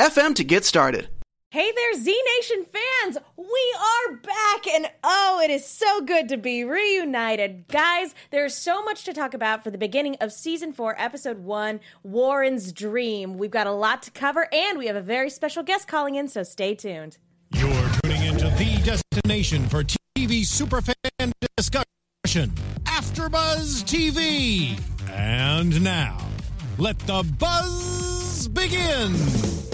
anchor.fm FM to get started. Hey there, Z Nation fans! We are back, and oh, it is so good to be reunited. Guys, there's so much to talk about for the beginning of season four, episode one Warren's Dream. We've got a lot to cover, and we have a very special guest calling in, so stay tuned. You're tuning into the destination for TV superfan discussion, AfterBuzz TV. And now, let the buzz begin.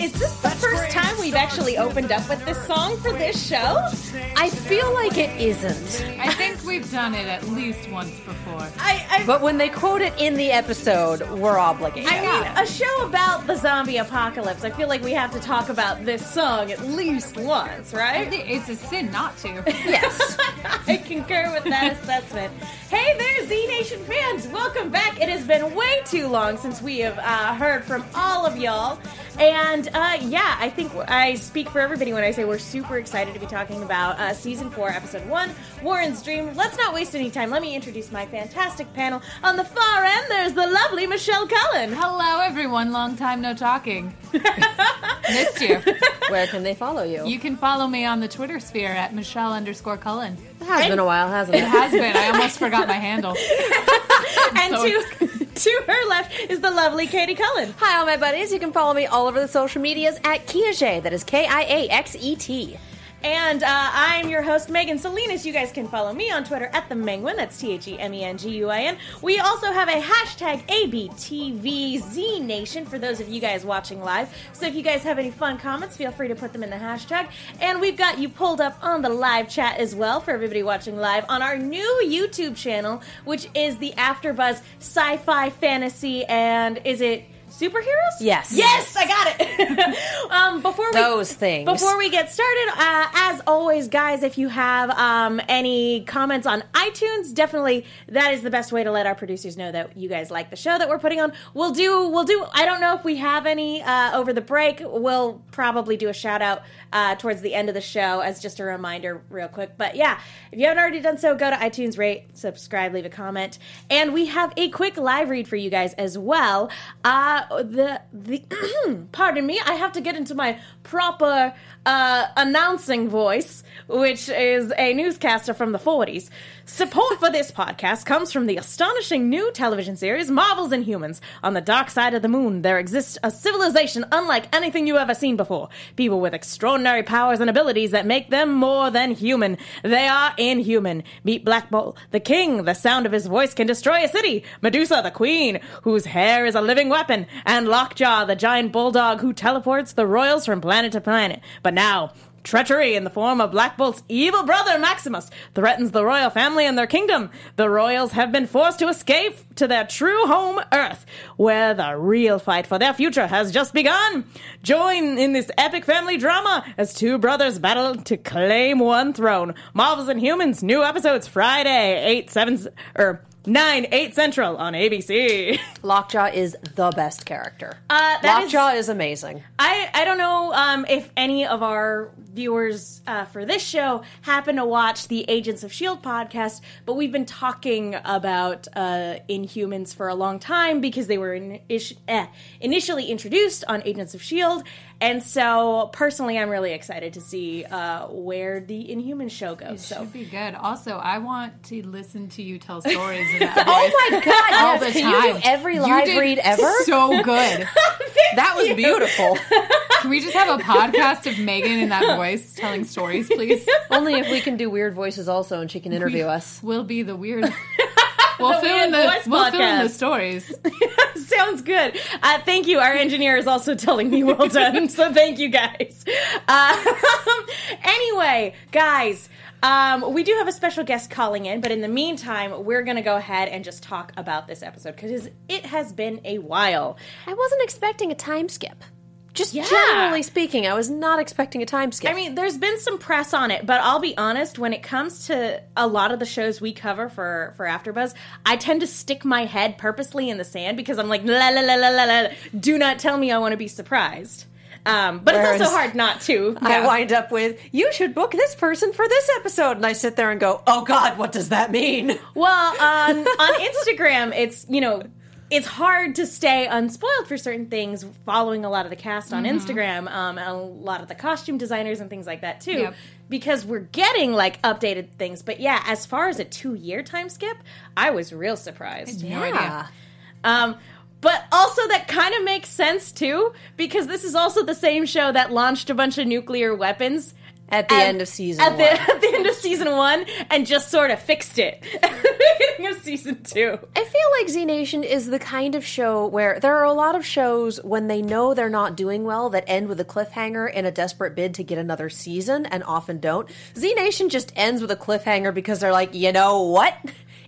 Is this the first time we've actually opened up with this song for this show? I feel like it isn't. I think we've done it at least once before. I, I But when they quote it in the episode, we're obligated. I mean, a show about the zombie apocalypse. I feel like we have to talk about this song at least once, right? it's a sin not to. yes. I concur with that assessment. Hey there, Z Nation fans! Welcome back. It has been way too long since we have uh, heard from all of y'all. And uh, yeah, I think I speak for everybody when I say we're super excited to be talking about uh, season four, episode one, Warren's Dream. Let's not waste any time. Let me introduce my fantastic panel. On the far end, there's the lovely Michelle Cullen. Hello, everyone. Long time no talking. Missed you. Where can they follow you? You can follow me on the Twitter sphere at Michelle underscore Cullen. it has been a while, hasn't It it? has been. I almost forgot my handle. And so to, to her left is the lovely Katie Cullen. Hi, all my buddies. You can follow me all over the social medias at Kiaxet. That is K I A X E T. And uh, I'm your host, Megan Salinas. You guys can follow me on Twitter at the Menguin. That's T H E M E N G U I N. We also have a hashtag ABTVZ Nation for those of you guys watching live. So if you guys have any fun comments, feel free to put them in the hashtag. And we've got you pulled up on the live chat as well for everybody watching live on our new YouTube channel, which is the AfterBuzz Sci-Fi Fantasy and is it? Superheroes? Yes. Yes, I got it. um, before we Those things. before we get started, uh, as always, guys, if you have um, any comments on iTunes, definitely that is the best way to let our producers know that you guys like the show that we're putting on. We'll do, we'll do. I don't know if we have any uh, over the break. We'll probably do a shout out uh, towards the end of the show as just a reminder, real quick. But yeah, if you haven't already done so, go to iTunes, rate, subscribe, leave a comment, and we have a quick live read for you guys as well. Uh, the the pardon me, I have to get into my proper uh, announcing voice, which is a newscaster from the 40s. Support for this podcast comes from the astonishing new television series Marvel's and Inhumans. On the dark side of the moon, there exists a civilization unlike anything you ever seen before. People with extraordinary powers and abilities that make them more than human. They are inhuman. Meet Black Bolt, the king. The sound of his voice can destroy a city. Medusa, the queen, whose hair is a living weapon. And Lockjaw, the giant bulldog who teleports the royals from planet to planet. But now, Treachery in the form of Black Bolt's evil brother Maximus threatens the royal family and their kingdom. The royals have been forced to escape to their true home, Earth, where the real fight for their future has just begun. Join in this epic family drama as two brothers battle to claim one throne. Marvel's Inhumans, new episodes Friday, 8, 7, or 9, 8 Central on ABC. Lockjaw is the best character. Uh, that is- Lockjaw is amazing. I, I don't know um, if any of our viewers uh, for this show happen to watch the Agents of S.H.I.E.L.D. podcast, but we've been talking about uh, Inhumans for a long time because they were in, ish, eh, initially introduced on Agents of S.H.I.E.L.D. And so, personally, I'm really excited to see uh, where the Inhumans show goes. So, Should be good. Also, I want to listen to you tell stories in that. Oh my god, all yes. the Can time. you do every You live did read ever? So good. that was beautiful. Can we just have a podcast of Megan in that voice telling stories, please? Only if we can do weird voices also and she can interview us. We'll be the weird. We'll fill in Weird the Voice we'll fill in the stories. Sounds good. Uh, thank you. Our engineer is also telling me well done. so thank you guys. Uh, anyway, guys, Um, we do have a special guest calling in, but in the meantime, we're going to go ahead and just talk about this episode because it has been a while. I wasn't expecting a time skip. Just Yeah. generally speaking, I was not expecting a time skip. I mean, there's been some press on it, but I'll be honest. When it comes to a lot of the shows we cover for for AfterBuzz, I tend to stick my head purposely in the sand because I'm like, la la la la la la. Do not tell me I want to be surprised. Um, but it's also hard not to. I wind up with, you should book this person for this episode. And I sit there and go, oh God, what does that mean? Well, on on Instagram, it's you know, it's hard to stay unspoiled for certain things. Following a lot of the cast on Instagram, um, and a lot of the costume designers and things like that too, Yep. because we're getting like updated things. But yeah, as far as a two year time skip, I was real surprised. No idea. Um, but also that kind of makes sense too, because this is also the same show that launched a bunch of nuclear weapons At the end of season at one. the, at the end of season one and just sort of fixed it at the beginning of season two. I feel like Z Nation is the kind of show where there are a lot of shows when they know they're not doing well that end with a cliffhanger in a desperate bid to get another season and often don't. Z Nation just ends with a cliffhanger because they're like, you know what?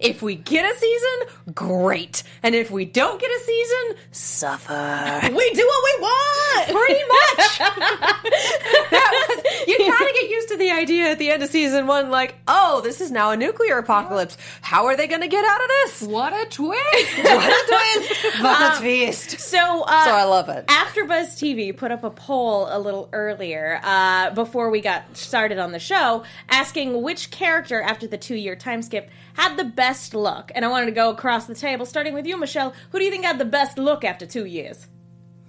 If we get a season, great. And if we don't get a season, suffer. We do what we want. Pretty much. that was, you kind of get used to the idea at the end of season one, like, oh, this is now a nuclear apocalypse. How are they going to get out of this? What a twist! What a twist! What a twist! So, uh, So I love it. After Buzz TV put up a poll a little earlier uh, before we got started on the show, asking which character after the two-year time skip had the best look. And I wanted to go across the table, starting with you, Michelle. Who do you think had the best look after two years?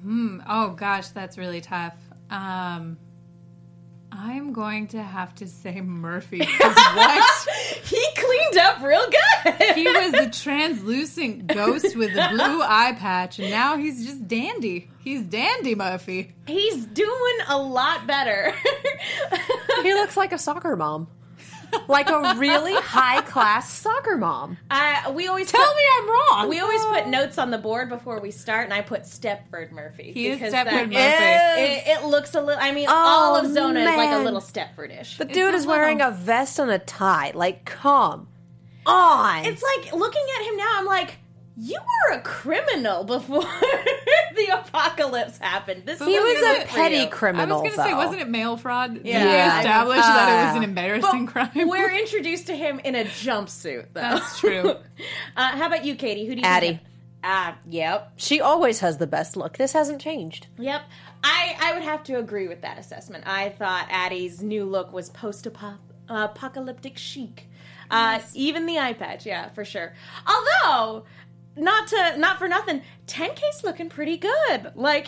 Hmm. oh gosh, that's really tough. Um, I'm going to have to say Murphy. what? He cleaned up real good. He was a translucent ghost with a blue eye patch, and now he's just dandy. He's dandy Murphy. He's doing a lot better. He looks like a soccer mom. Like a really high class soccer mom. I, we always Tell put- me I'm wrong. We always put notes on the board before we start, and I put Stepford Murphy. He is because Stepford that- Murphy. It, it looks a little. I mean, all of Oh, Zona is like a little Stepfordish. The dude a is wearing little- a vest and a tie. Like, come on. It's like looking at him now. I'm like, you were a criminal before the apocalypse happened. This he isn't was a petty criminal. I was going to say, wasn't it mail fraud? Yeah. Did we Yeah. establish that it was Uh, an embarrassing crime? We're introduced to him in a jumpsuit, though. That's true. uh, how about you, Katie? Who do you Addie. think? Ah, yep. She always has the best look. This hasn't changed. Yep. I, I would have to agree with that assessment. I thought Addie's new look was post apocalyptic chic. Uh, even the eye patch, yeah, for sure. Although, not to not for nothing, 10K's looking pretty good. Like,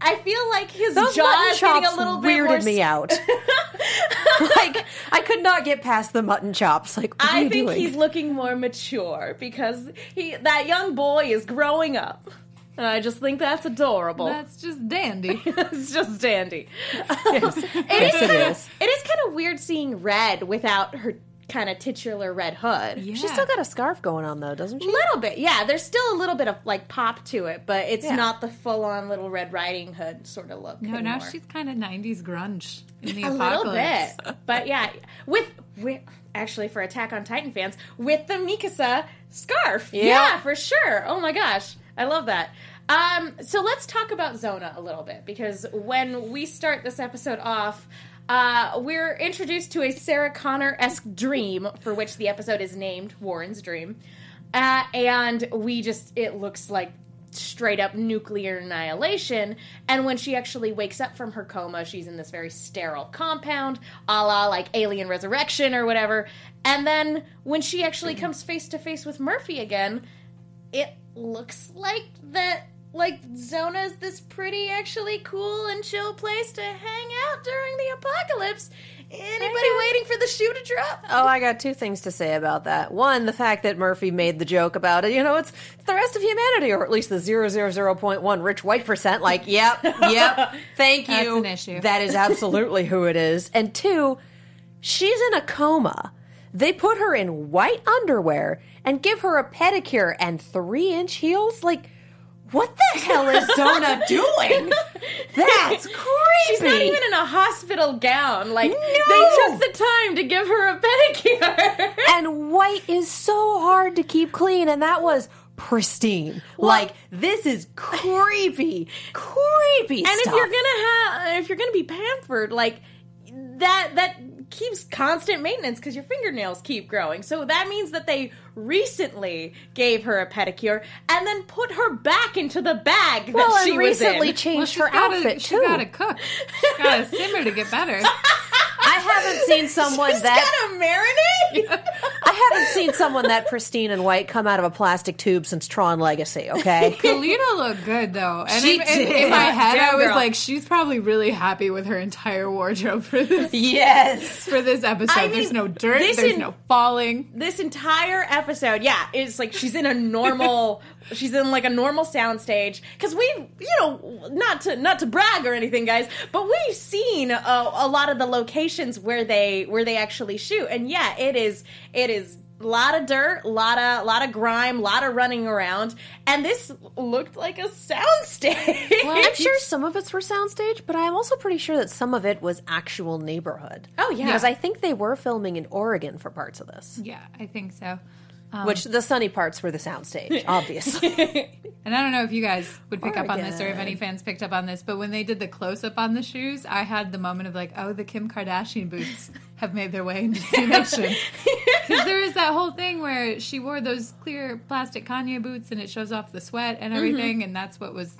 I feel like his Those jaw mutton is getting chops a little bit weirded more me out. like, I could not get past the mutton chops. Like, what are I you think doing? he's looking more mature because he that young boy is growing up. And I just think that's adorable. That's just dandy. it's just dandy. yes, It is Yes, it kind of is. it is kind of weird seeing red without her kind of titular red hood. Yeah. She's still got a scarf going on, though, doesn't she? A little bit, yeah. There's still a little bit of like pop to it, but it's Yeah. not the full on Little Red Riding Hood sort of look. No, now she's kind of 90s grunge in the apocalypse. a apocalypse. little bit, but yeah, with with actually for Attack on Titan fans with the Mikasa scarf, Yeah. yeah, for sure. Oh my gosh, I love that. Um, so let's talk about Zona a little bit because when we start this episode off, uh, we're introduced to a Sarah Connor esque dream for which the episode is named Warren's Dream, uh, and we just it looks like straight up nuclear annihilation. And when she actually wakes up from her coma, she's in this very sterile compound, a la like Alien Resurrection or whatever. And then when she actually comes face to face with Murphy again, it looks like that. Like Zona's this pretty, actually cool and chill place to hang out during the apocalypse. Anybody waiting for the shoe to drop? Oh, I got two things to say about that. One, the fact that Murphy made the joke about it. You know, it's, it's the rest of humanity, or at least the 000.1 rich white percent. Like, yep, yep, thank you. That's an issue. That is absolutely who it is. And two, she's in a coma. They put her in white underwear and give her a pedicure and three inch heels. Like, what the hell is Zona doing? That's creepy. She's not even in a hospital gown. Like No! they took the time to give her a pedicure. and white is so hard to keep clean, and that was pristine. like this is creepy, creepy and if you're gonna have if you're gonna be pampered like that that keeps constant maintenance because your fingernails keep growing so that means that they recently gave her a pedicure and then put her back into the bag well, that she and was recently in. changed she's her gotta, outfit She too. She gotta cook. She's gotta simmer to get better. I haven't seen someone She's that gotta marinate I haven't seen someone that pristine and white come out of a plastic tube since Tron Legacy. Okay. Kalina looked good though, and She in, in- in my head, Damn I was girl. like, she's probably really happy with her entire wardrobe for this yes. for this episode. I there's no dirt. There's no falling. this entire episode, yeah, it's like she's in a normal, she's in like a normal soundstage. Because we, you know, not to not to brag or anything, guys, but we've seen uh, a lot of the locations where they where they actually shoot, and yeah, it is it is a lot of dirt, a lot of lot of grime, a lot of running around, and this looked like a soundstage. I'm sure some of it's for soundstage, but I'm also pretty sure that some of it was actual neighborhood. Oh, yeah. because I think they were filming in Oregon for parts of this. Yeah, I think so. Um, Which the sunny parts were the soundstage, obviously. And I don't know if you guys would pick up on this or if any fans picked up on this, but when they did the close up on the shoes, I had the moment of like, oh, the Kim Kardashian boots have made their way into Z Nation. Because there is that whole thing where she wore those clear plastic Kanye boots and it shows off the sweat and mm-hmm. everything, and that's what was.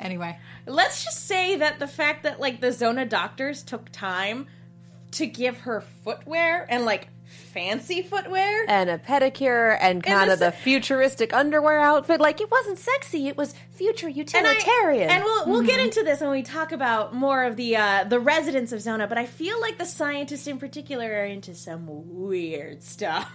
Anyway, Let's just say that the fact that like the Zona doctors took time to give her footwear and like fancy footwear. and a pedicure and kind of the futuristic underwear outfit. Like it wasn't sexy; it was future And I- utilitarian. And, we'll we'll get into this when we talk about more of the uh, the residents of Zona. But I feel like the scientists in particular are into some weird stuff.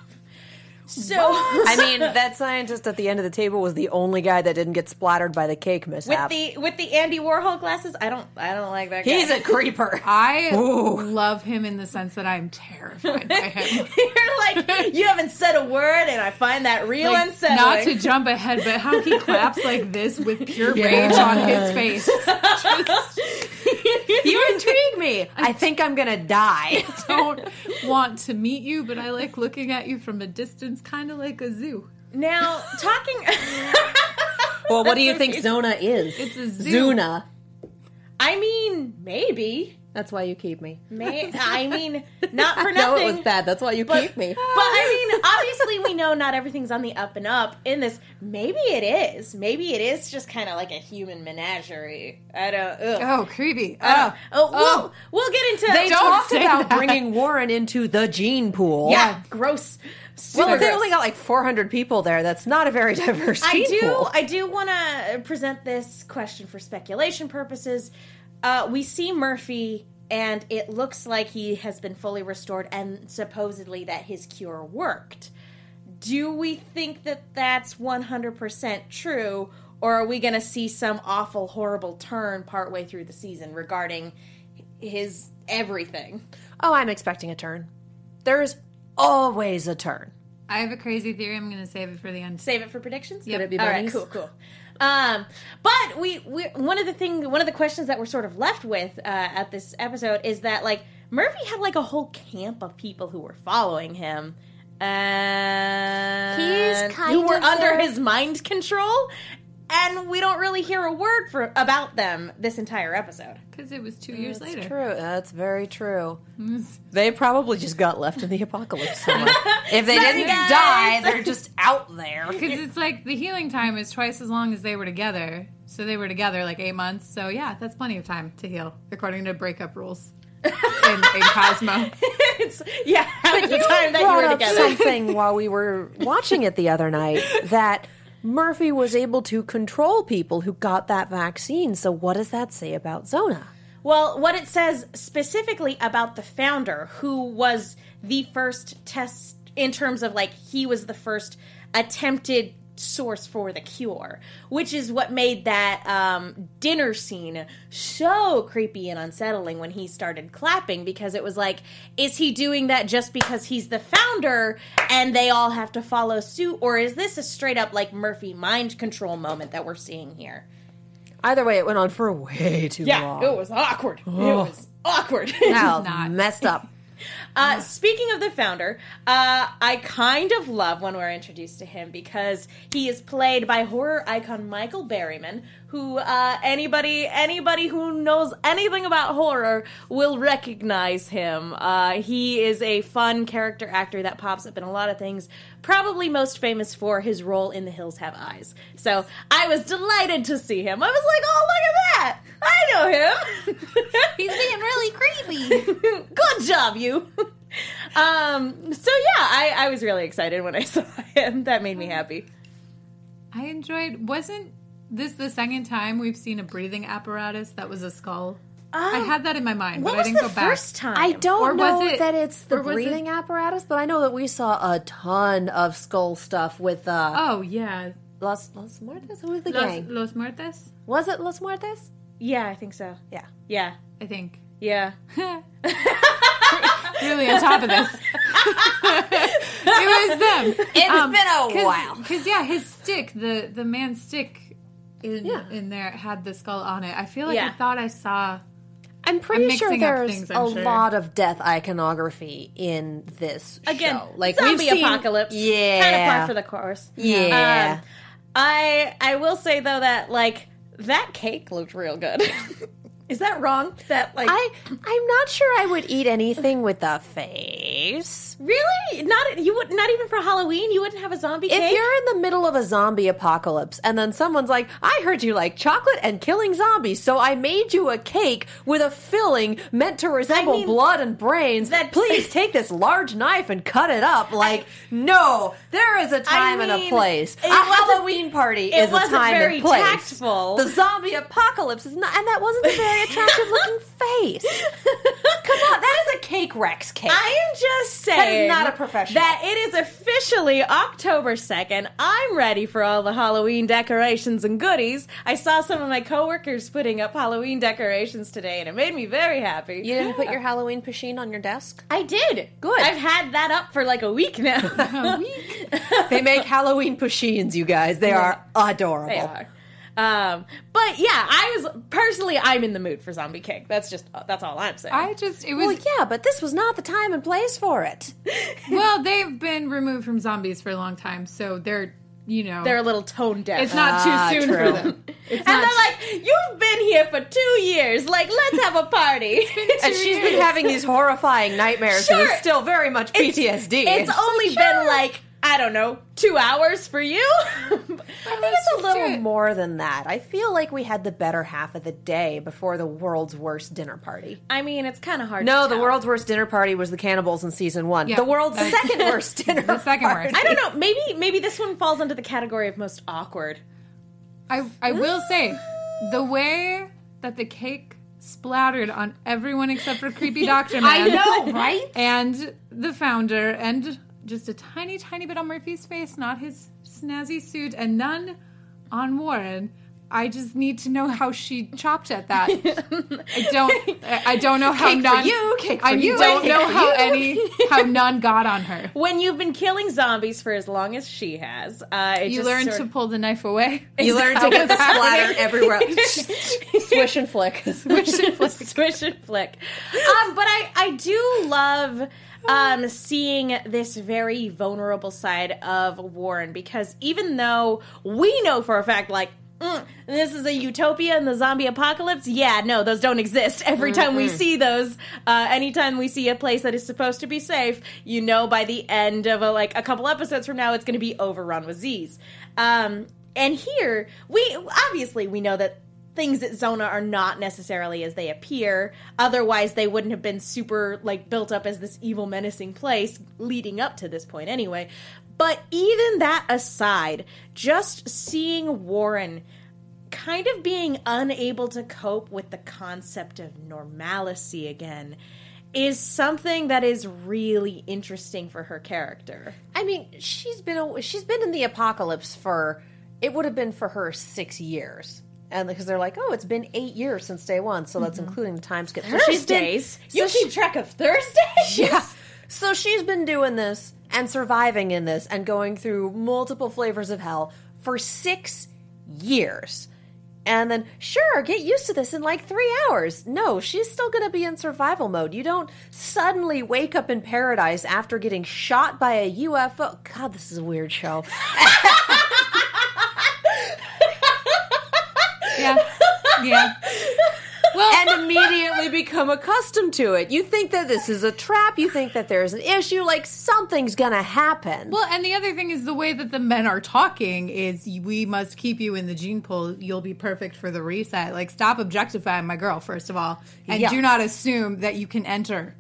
So I mean, that scientist at the end of the table was the only guy that didn't get splattered by the cake mishap. with the with the Andy Warhol glasses, I don't I don't like that. Guy. He's a creeper. I love him in the sense that I'm terrified by him. You're like you haven't said a word, and I find that real Like, unsettling. not to jump ahead, but how he claps like this with pure rage on his face. you intrigue me. I think I'm gonna die. don't want to meet you, but I like looking at you from a distance, kind of like a zoo. now talking. Well, what do you think. Zona is? It's a zoo. Zuna. I mean, maybe. That's why you keep me. May, I mean, not for nothing. No, it was bad. That's why you But, keep me. but I mean, obviously, we know not everything's on the up and up in this. Maybe it is. Maybe it is just kind of like a human menagerie. I don't. Ugh. Oh, creepy. I don't- Oh, oh, we'll, oh. we'll get into. They Don't talked about that. bringing Warren into the gene pool. yeah, gross. Super Well, they gross. only got like 400 people there, that's not a very diverse I gene do. pool. I do want to present this question for speculation purposes. Uh, we see Murphy, and it looks like he has been fully restored, and supposedly that his cure worked. Do we think that that's one hundred percent true, or are we going to see some awful, horrible turn partway through the season regarding his everything? Oh, I'm expecting a turn. There's always a turn. I have a crazy theory. I'm going to save it for the end. Save it for predictions. Yep. Could it be All right, bunnies? cool, cool. Um, but we, we one of the thing, one of the questions that we're sort of left with uh, at this episode is that like Murphy had like a whole camp of people who were following him. And He's kind who were of under the- his mind control, and we don't really hear a word for about them this entire episode. Because it was two years later. True. That's very true. They probably just got left in the apocalypse somewhere. if they Sorry, didn't guys. die, they're just out there. Because it's like the healing time is twice as long as they were together. So they were together like eight months. So yeah, that's plenty of time to heal, according to breakup rules in, in Cosmo. it's yeah, at the time that you brought were up together. something while we were watching it the other night that Murphy was able to control people who got that vaccine. So what does that say about Zona? Well, what it says specifically about the founder, who was the first test in terms of like he was the first attempted source for the cure, which is what made that um, dinner scene so creepy and unsettling when he started clapping because it was like, is he doing that just because he's the founder and they all have to follow suit, or is this a straight up like Murphy mind control moment that we're seeing here? Either way, it went on for way too long. Yeah, it was awkward. It was awkward. Wow, not. messed up. Uh, speaking of the founder, uh, I kind of love when we're introduced to him because he is played by horror icon Michael Berryman, who uh, anybody anybody who knows anything about horror will recognize him. Uh, he is a fun character actor that pops up in a lot of things. Probably most famous for his role in The Hills Have Eyes. So I was delighted to see him. I was like, oh look at that! I know him. He's being really creepy. Good job, you. Um. So yeah, I, I was really excited when I saw him. That made me happy. I enjoyed. Wasn't this the second time we've seen a breathing apparatus that was a skull? I had that in my mind, What but I was didn't the go back. first time? I don't Or was know it- that it's the or was it- breathing apparatus, but I know that we saw a ton of skull stuff with uh, Oh yeah, Los Los Muertes. Who was the Los, gang? Los Muertes. Was it Los Muertes? Yeah, I think so. Yeah. Yeah, I think. yeah. really on top of this. it was them. It's been a while. Because yeah, his stick, the the man's stick in Yeah. in there had the skull on it. I feel like Yeah. I thought I saw. I'm pretty I'm sure there's things, a I'm sure. lot of death iconography in this Again, show. Like zombie we've seen- apocalypse. yeah, kind of par for the course. yeah. Um, I I will say though that like that cake looked real good. Is that wrong? That like I I'm not sure I would eat anything with the face. really not you would not even for Halloween you wouldn't have a zombie cake. If cake. you're in the middle of a zombie apocalypse and then someone's like, I heard you like chocolate and killing zombies, so I made you a cake with a filling meant to resemble mean, blood and brains. that- Please take this large knife and cut it up. Like, no, there is a time and a place. A Halloween party is a time very and place. tactful. The zombie apocalypse is not, and that wasn't a attractive looking face. Come on, that is a cake Wrecks cake. I am just saying That is not a professional. That it is officially October 2nd. I'm ready for all the Halloween decorations and goodies. I saw some of my coworkers putting up Halloween decorations today and it made me very happy. you didn't put your Halloween pasheen on your desk? I did. Good. I've had that up for like a week now. A week. They make Halloween pasheens, you guys. They are adorable. They are. Um, but yeah, I was personally, I'm in the mood for zombie cake. That's just that's all I'm saying. I just it was Well, yeah, but this was not the time and place for it. well they've been removed from zombies for a long time, so they're you know They're a little tone deaf. it's not Ah, too soon true. for them. It's and they're like, "You've been here for two years. Like, let's have a party." And she's been having these horrifying nightmares, so Sure. it's still very much PTSD. It's only been like I don't know, two hours for you. I think it's a little more than that. I feel like we had the better half of the day before the world's worst dinner party. I mean, it's kind of hard. No, to the tell. world's worst dinner party was the cannibals in season one. Yeah, the world's that's- second worst dinner. the second party. worst. I don't know. Maybe maybe this one falls under the category of most awkward. I I will say the way that the cake splattered on everyone except for creepy Doctor Man. I know, right? And the founder, and just a tiny, tiny bit on Murphy's face, not his snazzy suit, and none on Warren. I just need to know how she chopped at that. I don't. I don't know how Cake none. you, cake for I you, don't know how you. any how none got on her. When you've been killing zombies for as long as she has, uh, it You learn sort to pull the knife away. You learn to get the splatter everywhere. Swish and flick. swish and flick, swish and flick. Um, but I, I do love um, seeing this very vulnerable side of Warren because even though we know for a fact, like. mm, this is a utopia in the zombie apocalypse. Yeah, no, those don't exist. Every time we see those, uh, anytime we see a place that is supposed to be safe, you know, by the end of a, like a couple episodes from now, it's going to be overrun with Z's. Um, and here, we obviously we know that things at Zona are not necessarily as they appear. Otherwise, they wouldn't have been super like built up as this evil, menacing place leading up to this point, anyway. But even that aside, just seeing Warren kind of being unable to cope with the concept of normalcy again is something that is really interesting for her character. I mean, she's been she's been in the apocalypse for it would have been for her six years, and because they're like, oh, it's been eight years since day one, so that's mm-hmm. including the time skip. So she's been- you so keep she- track of Thursdays? yeah. So she's been doing this and surviving in this and going through multiple flavors of hell for six years. And then, sure, get used to this in like three hours. No, she's still going to be in survival mode. You don't suddenly wake up in paradise after getting shot by a UFO. God, this is a weird show. Yeah. Yeah. Well, and immediately become accustomed to it. You think that this is a trap. You think that there's an issue. Like something's going to happen. well, and the other thing is the way that the men are talking is we must keep you in the gene pool. You'll be perfect for the reset. Like, stop objectifying my girl, first of all. And Yeah. do not assume that you can enter.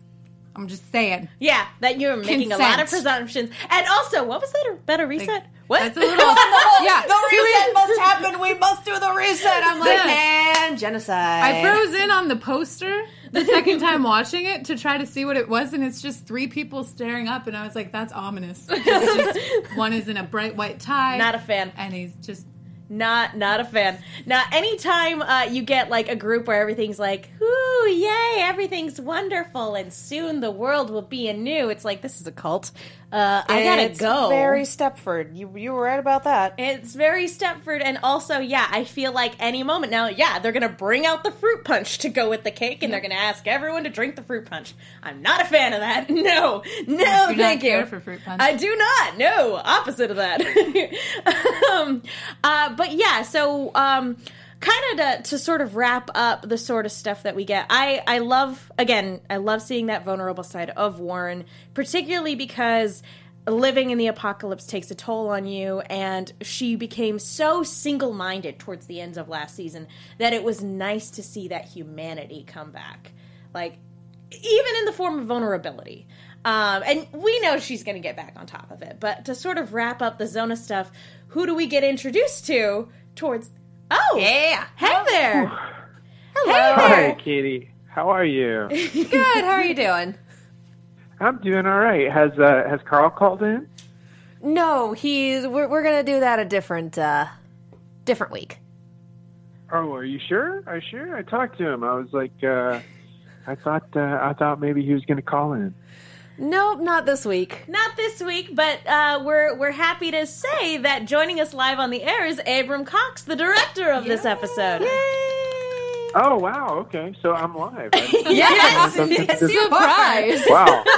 I'm just saying. Yeah, that you're making a lot of presumptions. And also, what was that? A better reset? what? That's a little. yeah. the reset must happen. We must do the reset. I'm like, Yeah. man, genocide. I froze in on the poster the second time watching it to try to see what it was, and it's just three people staring up, and I was like, "That's ominous." Just- one is in a bright white tie, Not a fan. and he's just Not not a fan. Now, anytime uh, you get like a group where everything's like, "Ooh, yay, everything's wonderful, and soon the world will be anew," it's like this is a cult. Uh, I gotta It's go. Very Stepford. You you were right about that. It's very Stepford, and also, yeah, I feel like any moment now, yeah, they're gonna bring out the fruit punch to go with the cake, and they're gonna ask everyone to drink the fruit punch. I'm not a fan of that. No, no, do not thank care you. for fruit punch. I do not. No, opposite of that. um, uh, but yeah, so um, kind of to, to sort of wrap up the sort of stuff that we get. I I love again. I love seeing that vulnerable side of Warren, particularly because living in the apocalypse takes a toll on you and she became so single-minded towards the ends of last season that it was nice to see that humanity come back like even in the form of vulnerability. Um, and we know she's going to get back on top of it. But to sort of wrap up the Zona stuff, who do we get introduced to towards? Oh, Yeah. Hey there. Hello Hi, Katie. How are you? Good. How are you doing? I'm doing all right. Has uh, has Karl called in? No, he's. We're, we're gonna do that a different, uh, different week. Oh, are you sure? Are you sure? I talked to him. I was like, uh, I thought uh, I thought maybe he was going to call in. Nope, not this week. Not this week, but uh, we're we're happy to say that joining us live on the air is Abram Cox, the director of this episode. Oh wow. Okay, so I'm live. I- Yes, This is- surprise. wow.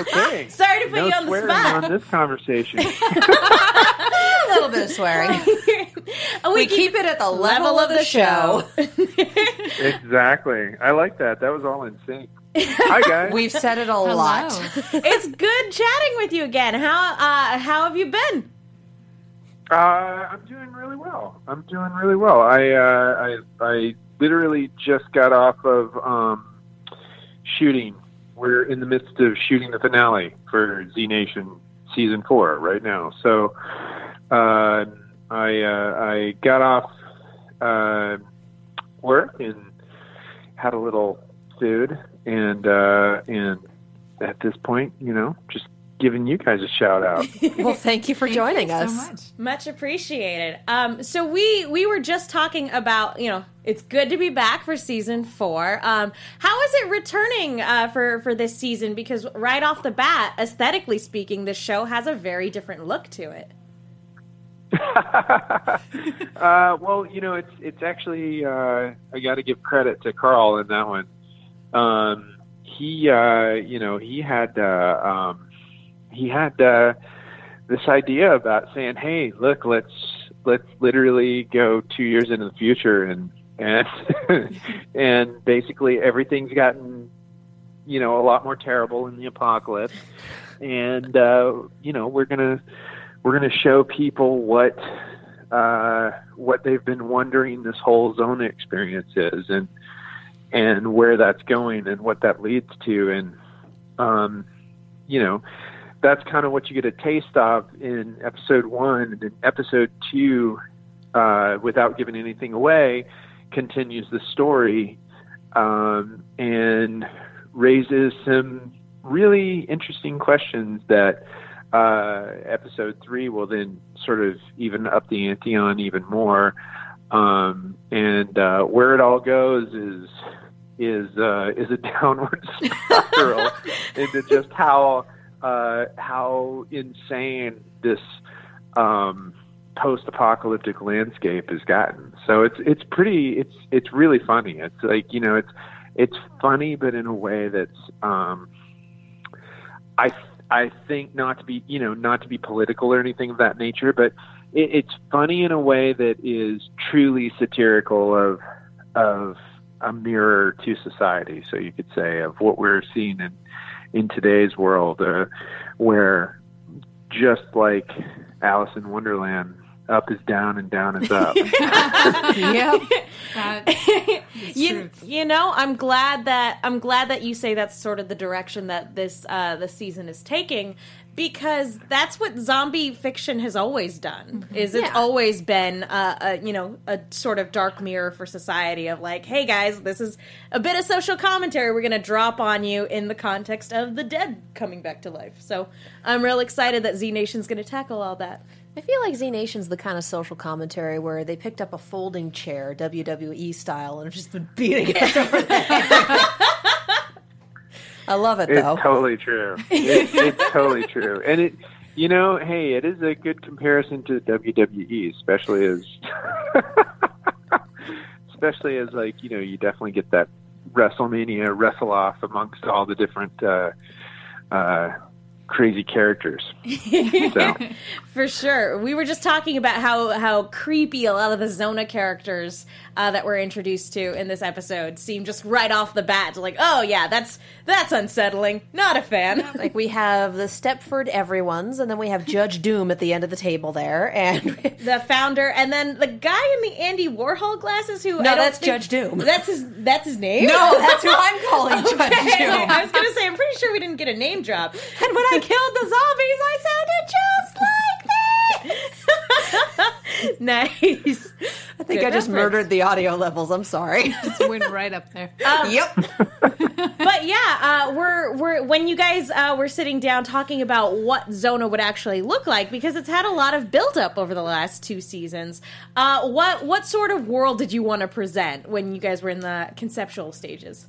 Okay. Sorry to put No you on the swearing spot. on this conversation. a little bit of swearing. we, we keep it at the level, of the show. exactly. I like that. That was all in sync. Hi guys. We've said it a Hello. lot. it's good chatting with you again. How uh, how have you been? Uh, I'm doing really well. I'm doing really well. I uh, I I literally just got off of um, shooting. We're in the midst of shooting the finale for Z Nation season four right now. So uh, I uh, I got off uh, work and had a little food and uh, and at this point, you know, just giving you guys a shout out. Well, thank you for joining Thank us. you so much. Much appreciated. Um, so we we were just talking about you know it's good to be back for season four. Um, how is it returning uh, for for this season? Because right off the bat, aesthetically speaking, this show has a very different look to it. uh, well, you know, it's it's actually uh, I got to give credit to Karl in that one. Um, he, uh, you know, he had uh, um, he had uh, this idea about saying, "Hey, look, let's let's literally go two years into the future and and and basically everything's gotten you know a lot more terrible in the apocalypse, and uh, you know we're gonna we're gonna show people what uh, what they've been wondering this whole Zona experience is, and and where that's going, and what that leads to, and um, you know, that's kind of what you get a taste of in episode one, and episode two, uh, without giving anything away, continues the story, um, and raises some really interesting questions that uh, episode three will then sort of even up the ante on even more. Um, and uh, where it all goes is is uh, is a downward spiral into just how uh, how insane this um, post-apocalyptic landscape has gotten. So it's it's pretty it's it's really funny. It's like you know it's it's funny, but in a way that's um, I I think not to be you know not to be political or anything of that nature, but it, it's funny in a way that is truly satirical of of a mirror to society. So you could say of what we're seeing in in today's world, uh, where just like Alice in Wonderland, up is down and down is up. yep. That is you, truth. you know i'm glad that i'm glad that you say that's sort of the direction that this uh this season is taking because that's what zombie fiction has always done is it's Yeah. always been uh, a you know a sort of dark mirror for society of like hey guys this is a bit of social commentary we're gonna drop on you in the context of the dead coming back to life so i'm real excited that z nation's gonna tackle all that I feel like Z Nation's the kind of social commentary where they picked up a folding chair, WWE style, and have just been beating it over the head. I love it It's though. totally true. It, it's totally true, and it, you know, hey, it is a good comparison to WWE, especially as, especially as like you know, you definitely get that WrestleMania wrestle off amongst all the different uh, uh, crazy characters. So For sure. We were just talking about how how creepy a lot of the Zona characters uh, that we're introduced to in this episode seem just right off the bat like, oh yeah, that's that's unsettling. Not a fan. Like we have the Stepford everyone's, and then we have Judge Doom at the end of the table there, and the founder, and then the guy in the Andy Warhol glasses who No, that's Judge Doom. That's his that's his name. no, that's who I'm calling Judge Doom. I was gonna say I'm pretty sure we didn't get a name drop. And when I killed the zombies, I sounded just like. nice. I think I just murdered the audio levels. I'm sorry. Just went right up there. yep. but yeah, uh, we're we're when you guys uh, were sitting down talking about what Zona would actually look like because it's had a lot of build up over the last two seasons. Uh, what what sort of world did you want to present when you guys were in the conceptual stages?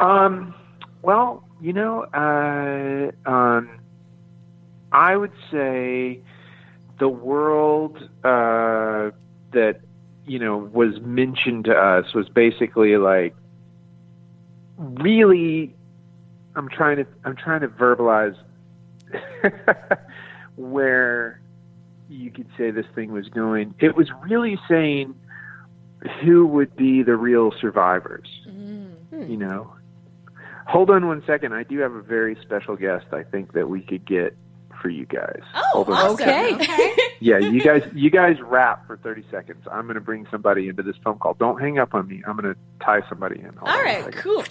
Um, well, you know, uh, um, I would say the world uh, that you know was mentioned to us was basically like really. I'm trying to I'm trying to verbalize where you could say this thing was going. It was really saying who would be the real survivors. You know, Hold on one second. I do have a very special guest. I think that we could get for you guys. Oh, awesome. Okay. Yeah, you guys, you guys rap for thirty seconds. I'm going to bring somebody into this phone call. Don't hang up on me. I'm going to tie somebody in. Hold on All one right, second. cool.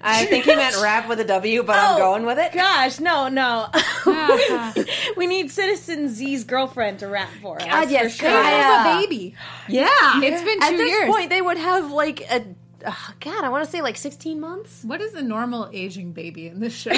I think he meant rap with a W, but I'm Oh, going with it. Gosh, no, no. Ah, we need Citizen Z's girlfriend to rap for us. God, yes, for sure. Kaya. have a baby. Yeah. It's been At this years. point, they would have like a. Uh, God, I want to say like 16 months. What is a normal aging baby in this show?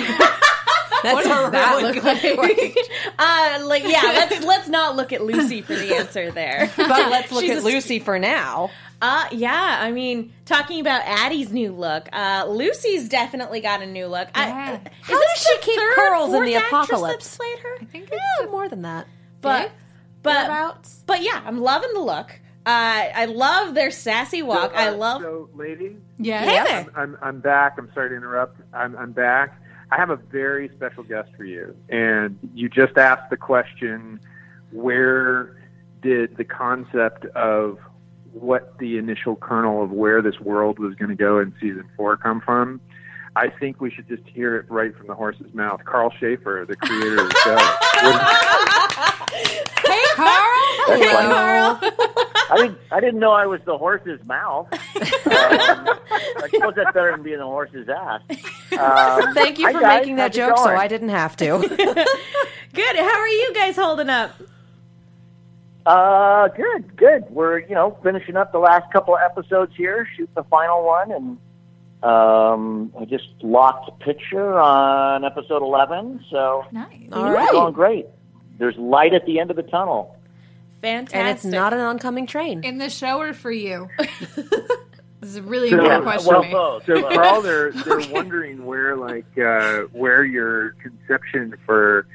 That's does a that look good like? Uh, like, yeah, let's let's not look at Lucy for the answer there. But let's look She's at a- Lucy for now. Uh, yeah, I mean, talking about Addie's new look, uh, Lucy's definitely got a new look. I, Yeah. is How does she the keep third, curls in the apocalypse? That's played her, I think Yeah, it's more than that. but but Thereabouts. but yeah, I'm loving the look. Uh, I love their sassy walk. So, I uh, love. So, ladies, yeah. Hey there. I'm, I'm, I'm back. I'm sorry to interrupt. I'm, I'm back. I have a very special guest for you. And you just asked the question where did the concept of what the initial kernel of where this world was going to go in season four come from? I think we should just hear it right from the horse's mouth. Karl Schaefer, the creator of the show. Hey, Karl. That's funny. Karl. I didn't. I didn't know I was the horse's mouth. Um, I suppose that's better than being the horse's ass. Um, Thank you for guys. making that joke, so? I didn't have to. Good. How are you guys holding up? Uh, good, good. We're you know finishing up the last couple of episodes here, shoot the final one, and Um, I just locked a picture on episode 11, so Nice. All it's right. going great. There's light at the end of the tunnel. Fantastic. And it's not an oncoming train. In the show or for you? this is a really So- important question. well, to me. So both. Karl, they're they're wondering where like uh, where your conception for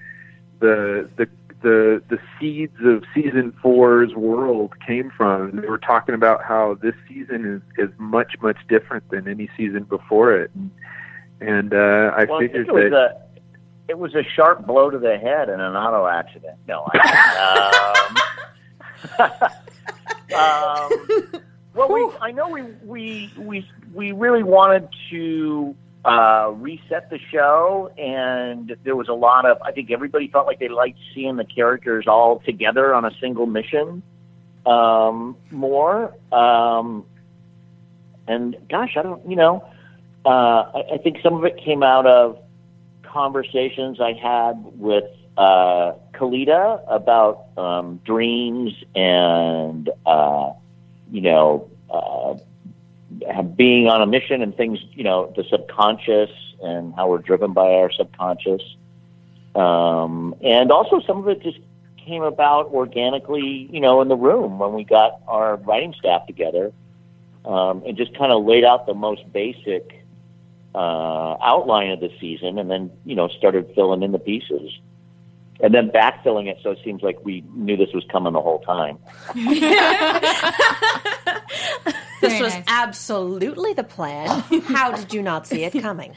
the the the the seeds of season four's world came from. They were talking about how this season is is much much different than any season before it, and, and uh, I Well, I think figured it was that. It was a sharp blow to the head in an auto accident. No, I, um, um, well, we I know we we we we really wanted to uh, reset the show, and there was a lot of I think everybody felt like they liked seeing the characters all together on a single mission um, more. Um, and gosh, I don't, you know, uh, I, I think some of it came out of conversations I had with uh, Kellita about um, dreams and, uh, you know, uh, being on a mission and things, you know, the subconscious and how we're driven by our subconscious. Um, and also some of it just came about organically, you know, in the room when we got our writing staff together um, and just kind of laid out the most basic uh, outline of the season, and then you know started filling in the pieces, and then backfilling it so it seems like we knew this was coming the whole time. This Very was nice. absolutely the plan. How did you not see it coming?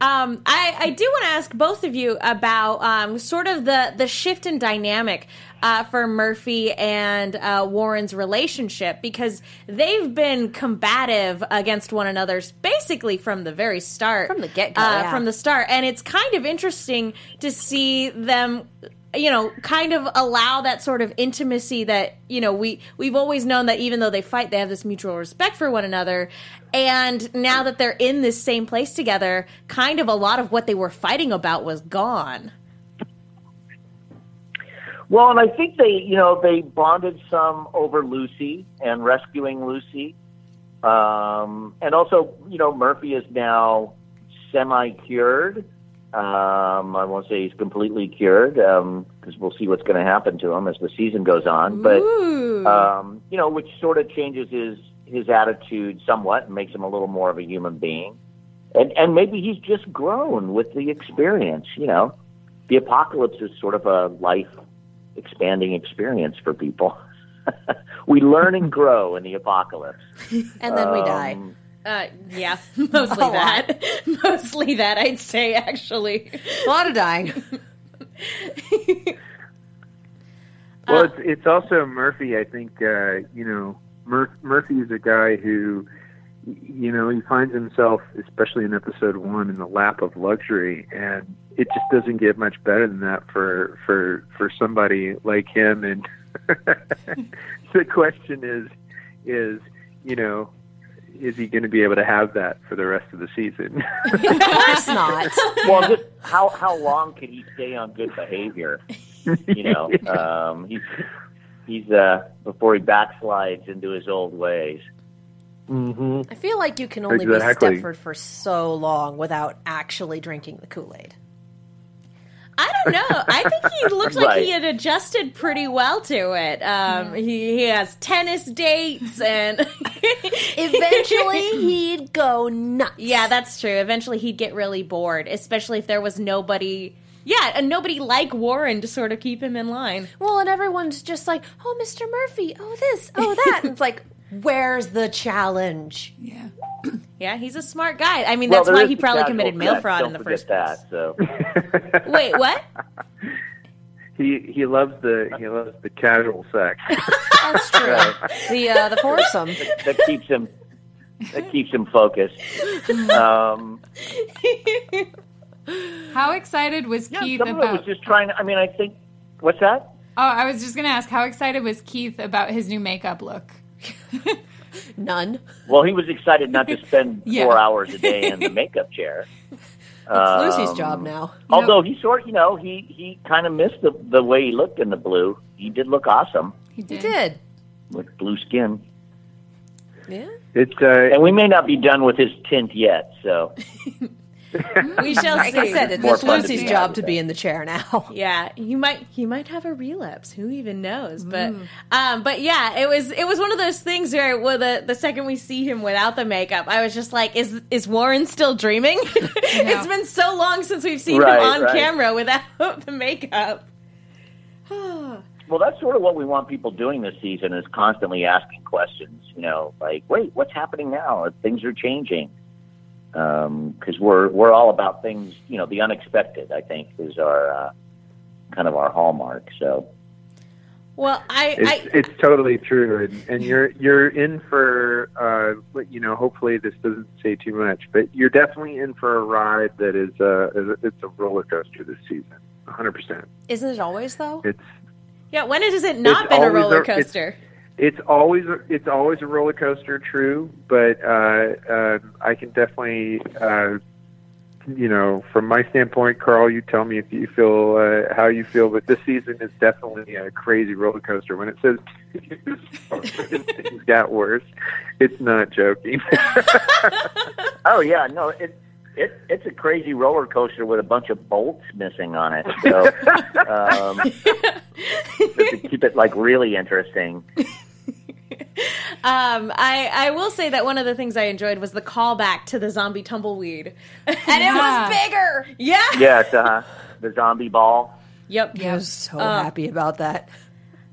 Um, I, I do want to ask both of you about um, sort of the, the shift in dynamic uh, for Murphy and uh, Warren's relationship because they've been combative against one another basically from the very start. From the get-go, Uh, yeah. From the start. And it's kind of interesting to see them you know kind of allow that sort of intimacy that you know we we've always known that even though they fight they have this mutual respect for one another. And now that they're in this same place together kind of a lot of what they were fighting about was gone. Well, and I think they, you know, they bonded some over Lucy and rescuing Lucy, um, and also, you know, Murphy is now semi-cured. Um, I won't say he's completely cured because we'll see what's going to happen to him as the season goes on. But um, you know, which sort of changes his his attitude somewhat and makes him a little more of a human being. And and maybe he's just grown with the experience. You know, the apocalypse is sort of a life expanding experience for people. we learn and grow in the apocalypse. And then we die. Uh, yeah mostly A lot. that mostly that i'd say actually A lot of dying. Well, it's it's also Murphy. I think uh, you know Mur- Murphy is a guy who, you know, he finds himself, especially in episode one, in the lap of luxury, and it just doesn't get much better than that for for for somebody like him. And the question is, is you know, is he going to be able to have that for the rest of the season? Of course not. well, just how how long can he stay on good behavior? You know, um, he's he's uh, before he backslides into his old ways. mm-hmm. I feel like you can only Exactly. be Stepford for so long without actually drinking the Kool Aid. I don't know. I think he looks like Right. he had adjusted pretty well to it. Um, he, he has tennis dates and Eventually, he'd go nuts. yeah, that's true. Eventually, he'd get really bored, especially if there was nobody. Yeah, and nobody like Warren to sort of keep him in line. Well, and everyone's just like, "Oh, Mr. Murphy, oh this, oh that." and it's like, where's the challenge? Yeah. Yeah, he's a smart guy. I mean, Well, that's there why he probably committed mail fraud don't in the first place. that. So Wait, what? he he loves the he loves the casual sex. That's true. the uh, the foursome. that keeps him that keeps him focused. Um, How excited was yeah, Keith some of it was just trying. I mean, I think what's that? Oh, I was just gonna ask, how excited was Keith about his new makeup look? None. Well, he was excited not to spend Yeah. four hours a day in the makeup chair. It's Lucy's Um, job now. Although he sort, you know, he he kind of missed the the way he looked in the blue. He did look awesome He He did. did. with blue skin. Yeah. it's uh, And we may not be done with his tint yet, so We shall Like see. I said, it's, it's fun to Lucy's job to be in the chair now. Yeah, he might he might have a relapse. Who even knows? But um, but yeah, it was it was one of those things where well, the the second we see him without the makeup, I was just like, is is Warren still dreaming? it's been so long since we've seen Right, him on right. camera without the makeup. Well, that's sort of what we want people doing this season is constantly asking questions. You know, like, wait, what's happening now? Things are changing. Because we're we're all about things. You know, the unexpected. I think is our uh, kind of our hallmark. So Well, I, it's I it's totally true, and, and you're you're in for uh, you know. Hopefully, this doesn't say too much, but you're definitely in for a ride that is uh, a- it's a roller coaster this season. 100. percent Isn't it always though? It's yeah. When has it not been a roller it's- coaster? It's always it's always a roller coaster, true, but uh, uh, I can definitely. Uh, you know, from my standpoint, Karl, you tell me if you feel uh, how you feel, but this season is definitely a crazy roller coaster. When it says things got worse, it's not joking. Oh yeah, no, it it it's a crazy roller coaster with a bunch of bolts missing on it. So um, to keep it like really interesting. Um, I I will say that one of the things I enjoyed was the callback to the zombie tumbleweed, and it was bigger. Yeah. Yes, uh, the zombie ball. Yep. I was so Uh, happy about that.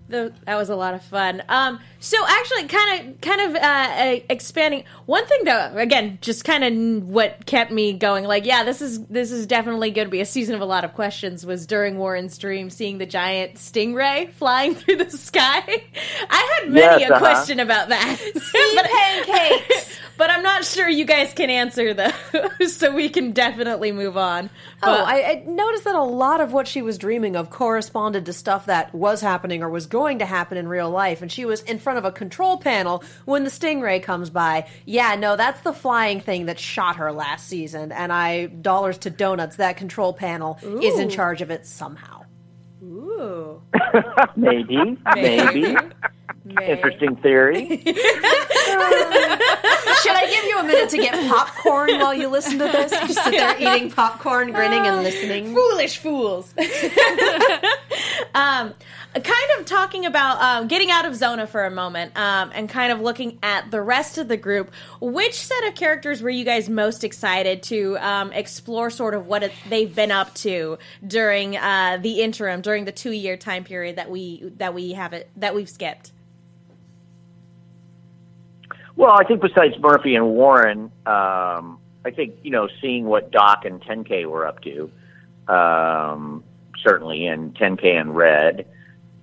The, that was a lot of fun. Um, so actually, kind of, kind of uh, uh, expanding. One thing though, again, just kind of what kept me going. Like, yeah, this is this is definitely going to be a season of a lot of questions. Was during Warren's dream, seeing the giant stingray flying through the sky. I had many Yes, a uh-huh. question about that. Sea pancakes. but I'm not sure you guys can answer those, so we can definitely move on. Oh, But- I, I noticed that a lot of what she was dreaming of corresponded to stuff that was happening or was going to happen in real life. And she was in front of a control panel when the stingray comes by. Yeah, no, that's the flying thing that shot her last season. And I, dollars to donuts, that control panel is in charge of it somehow. Ooh, Maybe, maybe. May- Interesting theory. Should I give you a minute to get popcorn while you listen to this? Just sit there eating popcorn, grinning, and listening. foolish fools. um, kind of talking about um, getting out of Zona for a moment um, and kind of looking at the rest of the group. Which set of characters were you guys most excited to um, explore? Sort of what it, they've been up to during uh, the interim, during the two year time period that we that we have it that we've skipped. Well, I think besides Murphy and Warren, um, I think you know seeing what Doc and 10K were up to, um, certainly, and 10K and Red.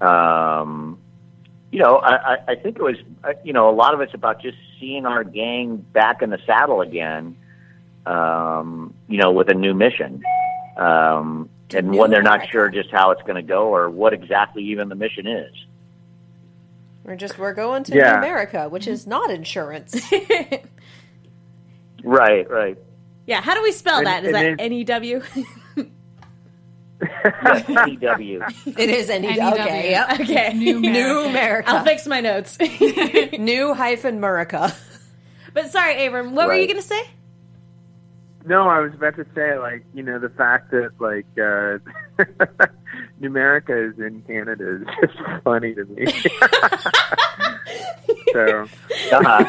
Um, you know, I, I, I think it was uh, you know a lot of it's about just seeing our gang back in the saddle again. Um, you know, with a new mission, um, and when they're not sure just how it's going to go or what exactly even the mission is. We're just we're going to Yeah. America, which is not insurance. Right, right. Yeah, how do we spell And- that? Is that N E W? CW. it is NEW. NEW. Okay, yep. Okay, New New America. America. I'll fix my notes. New hyphen America. but sorry, Abram, what were you going to say? No, I was about to say, like, you know, the fact that, like, uh, Numerica is in Canada is just funny to me. so, Uh-huh.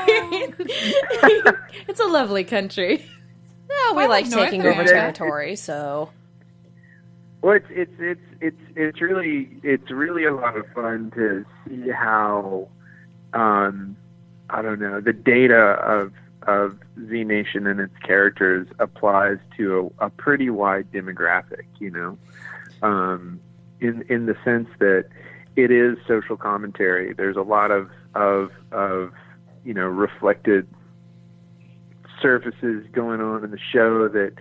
it's a lovely country. Well, we I like like taking over territory, so well, it's, it's, it's, it's, it's really, it's really a lot of fun to see how, um, I don't know, the data of, of Z Nation and its characters applies to a, a pretty wide demographic, you know, um, in in the sense that it is social commentary. There's a lot of of of you know reflected surfaces going on in the show that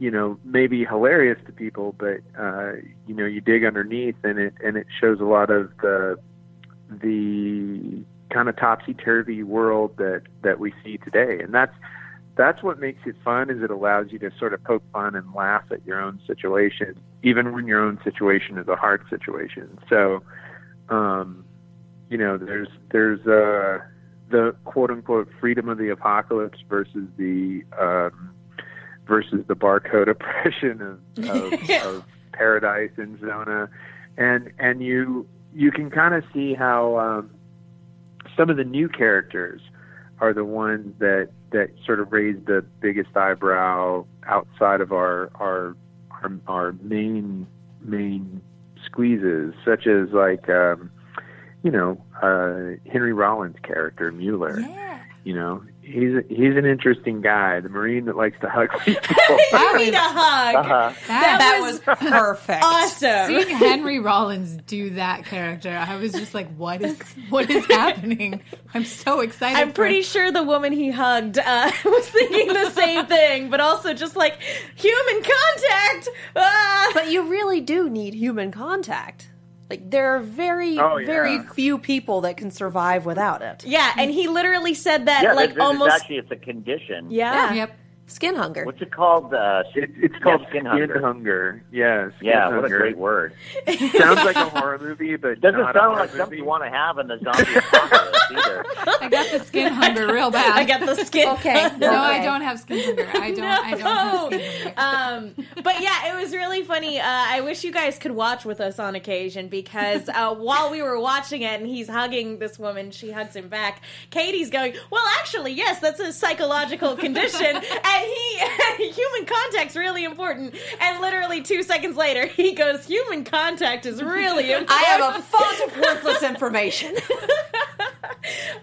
you know may be hilarious to people, but uh, you know you dig underneath and it and it shows a lot of the the kind of topsy turvy world that that we see today, and that's that's what makes it fun. Is it allows you to sort of poke fun and laugh at your own situation, even when your own situation is a hard situation. So, um, you know, there's there's uh, the quote unquote freedom of the apocalypse versus the um, versus the barcode oppression of, of, of paradise and Zona, and and you you can kind of see how um, some of the new characters are the ones that that sort of raise the biggest eyebrow outside of our our our, our main main squeezes, such as like um, you know uh, Henry Rollins' character Mueller. You know, he's he's an interesting guy, the Marine that likes to hug people. I need a hug. Uh-huh. That, That was perfect. Awesome. seeing Henry Rollins do that character. I was just like, what is what is happening? I'm so excited. I'm for- pretty sure the woman he hugged uh, was thinking the same thing, but also just like human contact. Ah! But you really do need human contact. Like there are very, Oh, yeah. very few people that can survive without it. yeah, and he literally said that Yeah, like it's, it's almost. actually it's a condition. yeah. Yep. Skin hunger. What's it called? Uh, It's, it's called Yeah, skin, Skin hunger. Hunger. Yes. Skin yeah, what a great word. Sounds like a horror movie, but Doesn't not a sound horror like something movie. you want to have in the zombie apocalypse either. I got the skin hunger real bad. I got the skin. Okay. no, I don't have skin hunger. I don't. I don't have skin hunger. um, but yeah, it was really funny. Uh, I wish you guys could watch with us on occasion because uh, while we were watching it and he's hugging this woman, she hugs him back. Katie's going, "Well, actually, yes, that's a psychological condition, and he human contact's really important." And literally two seconds later, he goes, "Human contact is really important." I have a font of worthless information.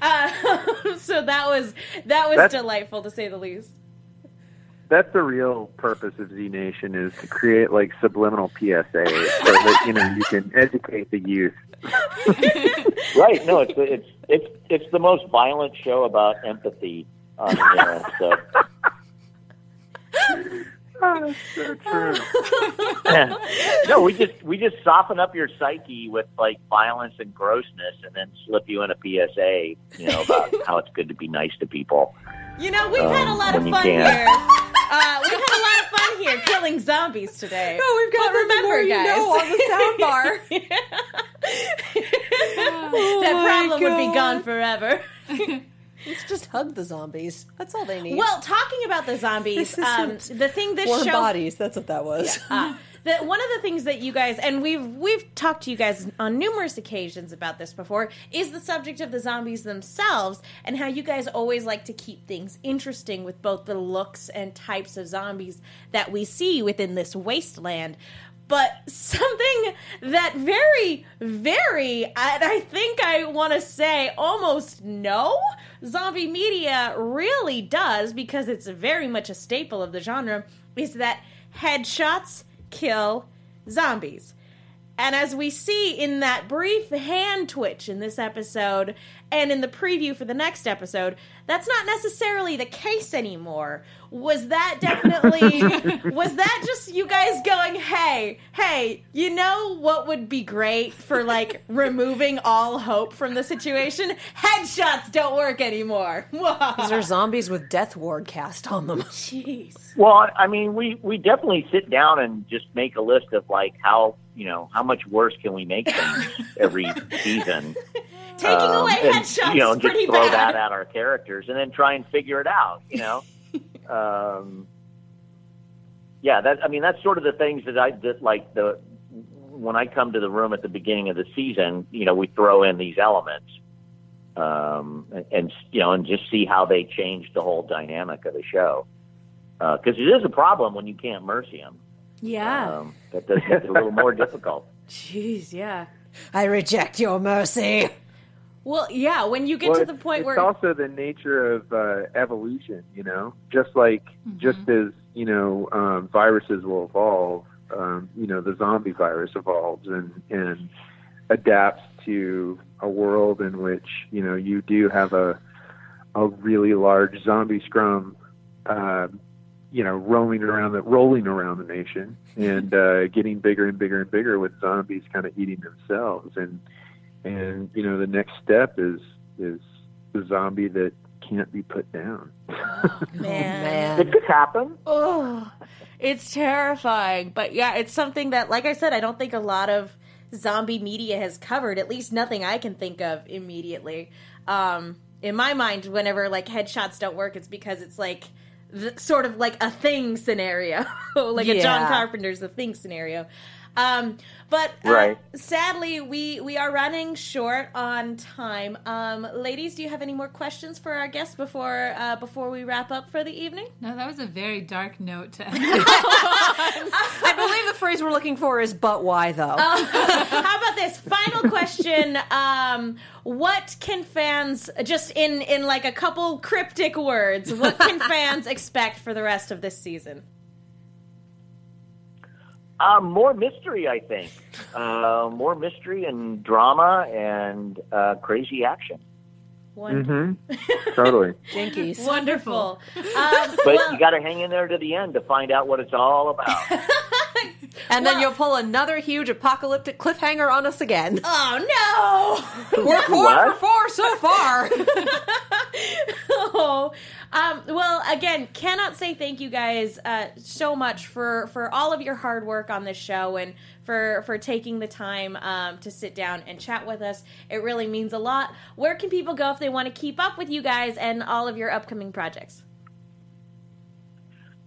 Uh, so that was that was That's- delightful to say the least. That's the real purpose of Z Nation is to create like subliminal PSAs so that you know you can educate the youth. Right? No, it's it's it's it's the most violent show about empathy on the internet. So Oh, so true. no, we just we just soften up your psyche with like violence and grossness, and then slip you in a PSA, you know, about how it's good to be nice to people. You know, we've had a Um, lot of fun here. Uh, we've had a lot of fun here killing zombies today. Oh, we've got But remember, you guys, know on the soundbar. that my problem would be gone forever. Let's just hug the zombies. That's all they need. well, talking about the zombies, um, the thing this warm show bodies. That's what that was. uh, the, one of the things that you guys and we've we've talked to you guys on numerous occasions about this before is the subject of the zombies themselves and how you guys always like to keep things interesting with both the looks and types of zombies that we see within this wasteland. But something that very, very, and I think I want to say almost no zombie media really does because it's very much a staple of the genre is that headshots kill zombies. And as we see in that brief hand twitch in this episode and in the preview for the next episode, that's not necessarily the case anymore. Was that definitely was that just you guys going, "Hey, hey, you know what would be great for like removing all hope from the situation? Headshots don't work anymore." These are zombies with Death Ward cast on them. Jeez. Well, I mean, we we definitely sit down and just make a list of like how you know how much worse can we make things every season. Taking Um, away and, headshots you know, is just pretty throw bad. that at our characters and then try and figure it out. You know, um, yeah. That I mean, that's sort of the things that I that like the when I come to the room at the beginning of the season. You know, we throw in these elements. Um, and, and you know, and just see how they change the whole dynamic of the show, because it is a problem when you can't mercy them. Yeah. Um, that does make it a little more difficult. Jeez, yeah. I reject your mercy. Well, yeah, when you get Well, to the point it's where it's also the nature of uh, evolution. You know, just like just as you know, um, viruses will evolve. Um, you know, the zombie virus evolves and and adapts to a world in which you know you do have a a really large zombie scrum. Uh, you know, roaming around the rolling around the nation and uh, getting bigger and bigger and bigger with zombies kind of eating themselves and and you know the next step is is the zombie that can't be put down. man. It could happen. Oh, it's terrifying. But yeah, it's something that, like I said, I don't think a lot of zombie media has covered. At least nothing I can think of immediately. Um, in my mind, whenever like headshots don't work, it's because it's like the, sort of like a thing scenario, like a John Carpenter's The Thing scenario. Um, but uh, Right. sadly, we we are running short on time. Um, ladies, do you have any more questions for our guests before uh, before we wrap up for the evening? No, that was a very dark note to end. I believe the phrase we're looking for is "but why" though. How about this final question? Um, what can fans just in in like a couple cryptic words? What can fans expect for the rest of this season? Uh, more mystery, I think. Uh, more mystery and drama and uh, crazy action. Wonderful. Mm-hmm. Totally. Jinkies. Wonderful. Um, But well, you got to hang in there to the end to find out what it's all about. And then you'll pull another huge apocalyptic cliffhanger on us again. oh no! We're four What? for four so far. no! Um, well, again, cannot say thank you guys uh, so much for for all of your hard work on this show and for for taking the time um, to sit down and chat with us. It really means a lot. Where can people go if they want to keep up with you guys and all of your upcoming projects?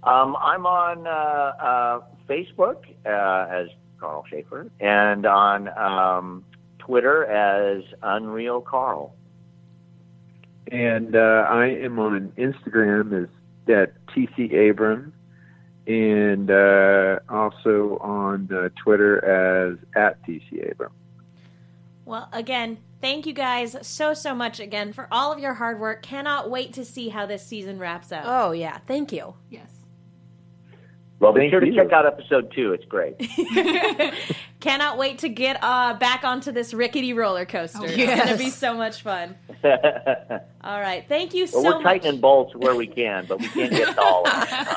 Um, I'm on uh, uh, Facebook uh, as Karl Schaefer and on um, Twitter as Unreal Carl. And uh, I am on Instagram as at TC Abram, and uh, also on uh, Twitter as at TC Abram. Well, again, thank you guys so so much again for all of your hard work. Cannot wait to see how this season wraps up. oh yeah, thank you. yes. Well, be Thank sure to you. check out episode two. It's great. Cannot wait to get uh, back onto this rickety roller coaster. It's yes. going to be so much fun. All right. Thank you well, so much. we're much. tightening bolts where we can, but we can't get to all of it.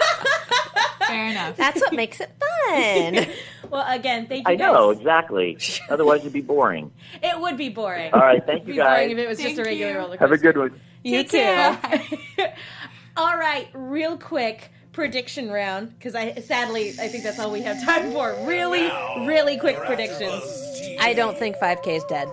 Fair enough. That's what makes it fun. Well, again, thank you I guys. know, exactly. Otherwise, it'd be boring. It would be boring. All right, thank It'd you be boring guys. if it was just a regular you. roller coaster. Have a good one. Take too. all right, real quick prediction round because I sadly I think that's all we have time for. Really, really quick predictions. I don't think 5K is dead.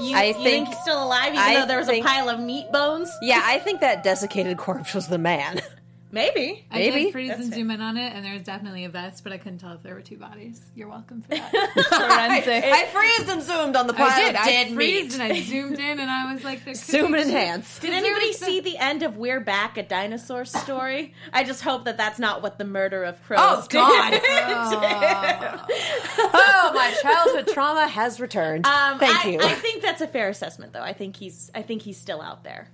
You, I you think- he's still alive, even I though there was think- a pile of meat bones. Yeah, I think that desiccated corpse was the man. Maybe. I Maybe. did freeze That's and fair. zoom in on it, and there was definitely a vest, but I couldn't tell if there were two bodies. You're welcome for that. Forensic. I freezed and zoomed on the pile I did. of I dead freezed meat. and I zoomed in, and I was like, there could Zoom and two- enhance. Did anybody see the end of We're Back, a dinosaur story? I just hope that that's not what the murder of crows Oh, did. God. oh, my childhood trauma has returned. Um, Thank I, you. I think that's a fair assessment, though. I think he's. I think he's still out there.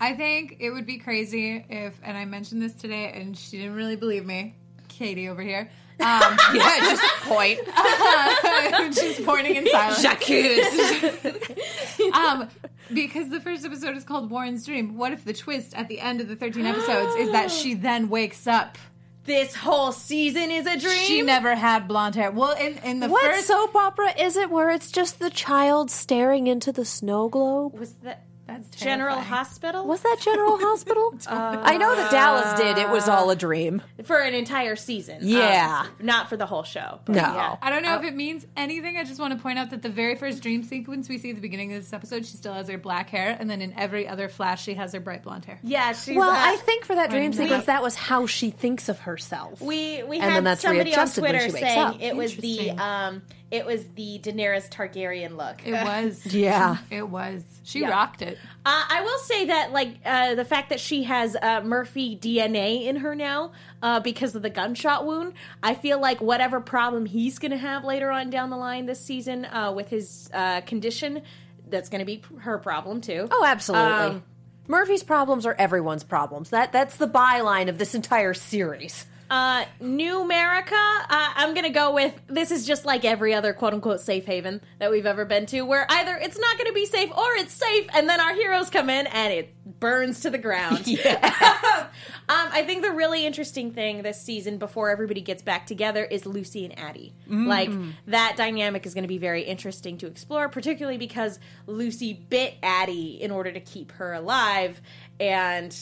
I think it would be crazy if, and I mentioned this today, and she didn't really believe me. Katie over here. Um, yeah, just point. she's pointing in silence. J'accuse. um, because the first episode is called Warren's Dream. What if the twist at the end of the 13 episodes is that she then wakes up? This whole season is a dream. She never had blonde hair. Well, in, in the What first. soap opera is it where it's just the child staring into the snow globe? was that That's General. Hospital Was that General Hospital? I know that Dallas did. It was all a dream. for an entire season? Yeah. Um, not for the whole show. but No. yeah. I don't know if it means anything. I just want to point out that the very first dream sequence we see at the beginning of this episode, she still has her black hair, and then in every other flash, she has her bright blonde hair. Yeah, she's. Well, uh, I think for that dream We- sequence, that was how she thinks of herself. we we And had then that's somebody on readjusted when Twitter she wakes saying up. it was the um it was the Daenerys Targaryen look. It was. Yeah. It was. She Yeah. rocked it. Uh, I will say that, like, uh, the fact that she has uh, Murphy DNA in her now uh, because of the gunshot wound, I feel like whatever problem he's going to have later on down the line this season uh, with his uh, condition, that's going to be her problem too. Oh, absolutely. Um, Murphy's problems are everyone's problems. That that's the byline of this entire series. Uh, New America, uh, I'm gonna go with this is just like every other quote unquote safe haven that we've ever been to, where either it's not gonna be safe or it's safe, and then our heroes come in and it burns to the ground. um, I think the really interesting thing this season, before everybody gets back together, is Lucy and Addie. Like that dynamic is going to be very interesting to explore, particularly because Lucy bit Addie in order to keep her alive, and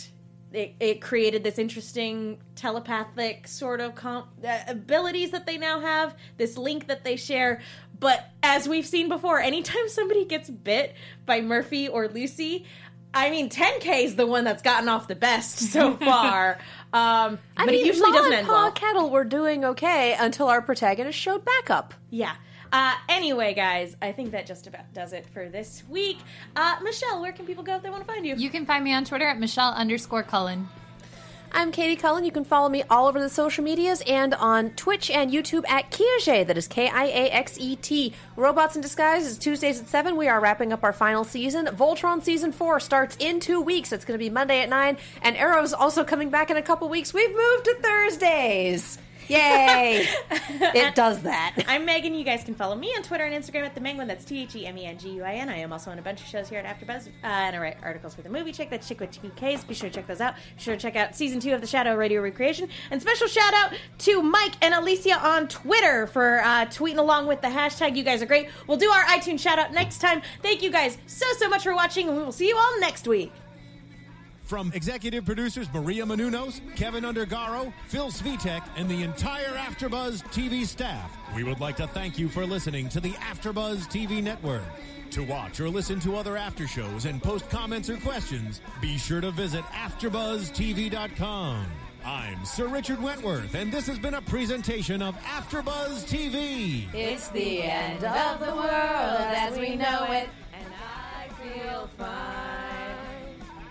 it, it created this interesting telepathic sort of com- uh, abilities that they now have, this link that they share. But as we've seen before, anytime somebody gets bit by Murphy or Lucy, I mean, 10K is the one that's gotten off the best so far. Um, I but mean, it usually Ma doesn't and end Pa well. Kettle were doing okay until our protagonist showed back up. Yeah. Uh, anyway, guys, I think that just about does it for this week. Uh, Michelle, where can people go if they want to find you? You can find me on Twitter at Michelle underscore Cullen. I'm Katie Cullen. You can follow me all over the social medias and on Twitch and YouTube at Kiaxet. That is K I A X E T. Robots in Disguise is Tuesdays at 7. We are wrapping up our final season. Voltron Season 4 starts in two weeks. It's going to be Monday at 9. And Arrow's also coming back in a couple weeks. We've moved to Thursdays. Yay! it does that. I'm Megan. You guys can follow me on Twitter and Instagram at the Menguin. That's T H E M E N G U I N. I am also on a bunch of shows here at AfterBuzz, uh, and I write articles for the movie Chick. That's Chick with two Ks. Be sure to check those out. Be sure to check out season two of the Shadow Radio Recreation. And special shout out to Mike and Alicia on Twitter for uh, tweeting along with the hashtag. You guys are great. We'll do our iTunes shout out next time. Thank you guys so so much for watching, and we will see you all next week. From executive producers Maria Menounos, Kevin Undergaro, Phil Svitek, and the entire AfterBuzz TV staff, we would like to thank you for listening to the AfterBuzz TV network. To watch or listen to other after shows and post comments or questions, be sure to visit AfterBuzzTV.com. I'm Sir Richard Wentworth, and this has been a presentation of AfterBuzz TV. It's the end of the world as we know it. And I feel fine.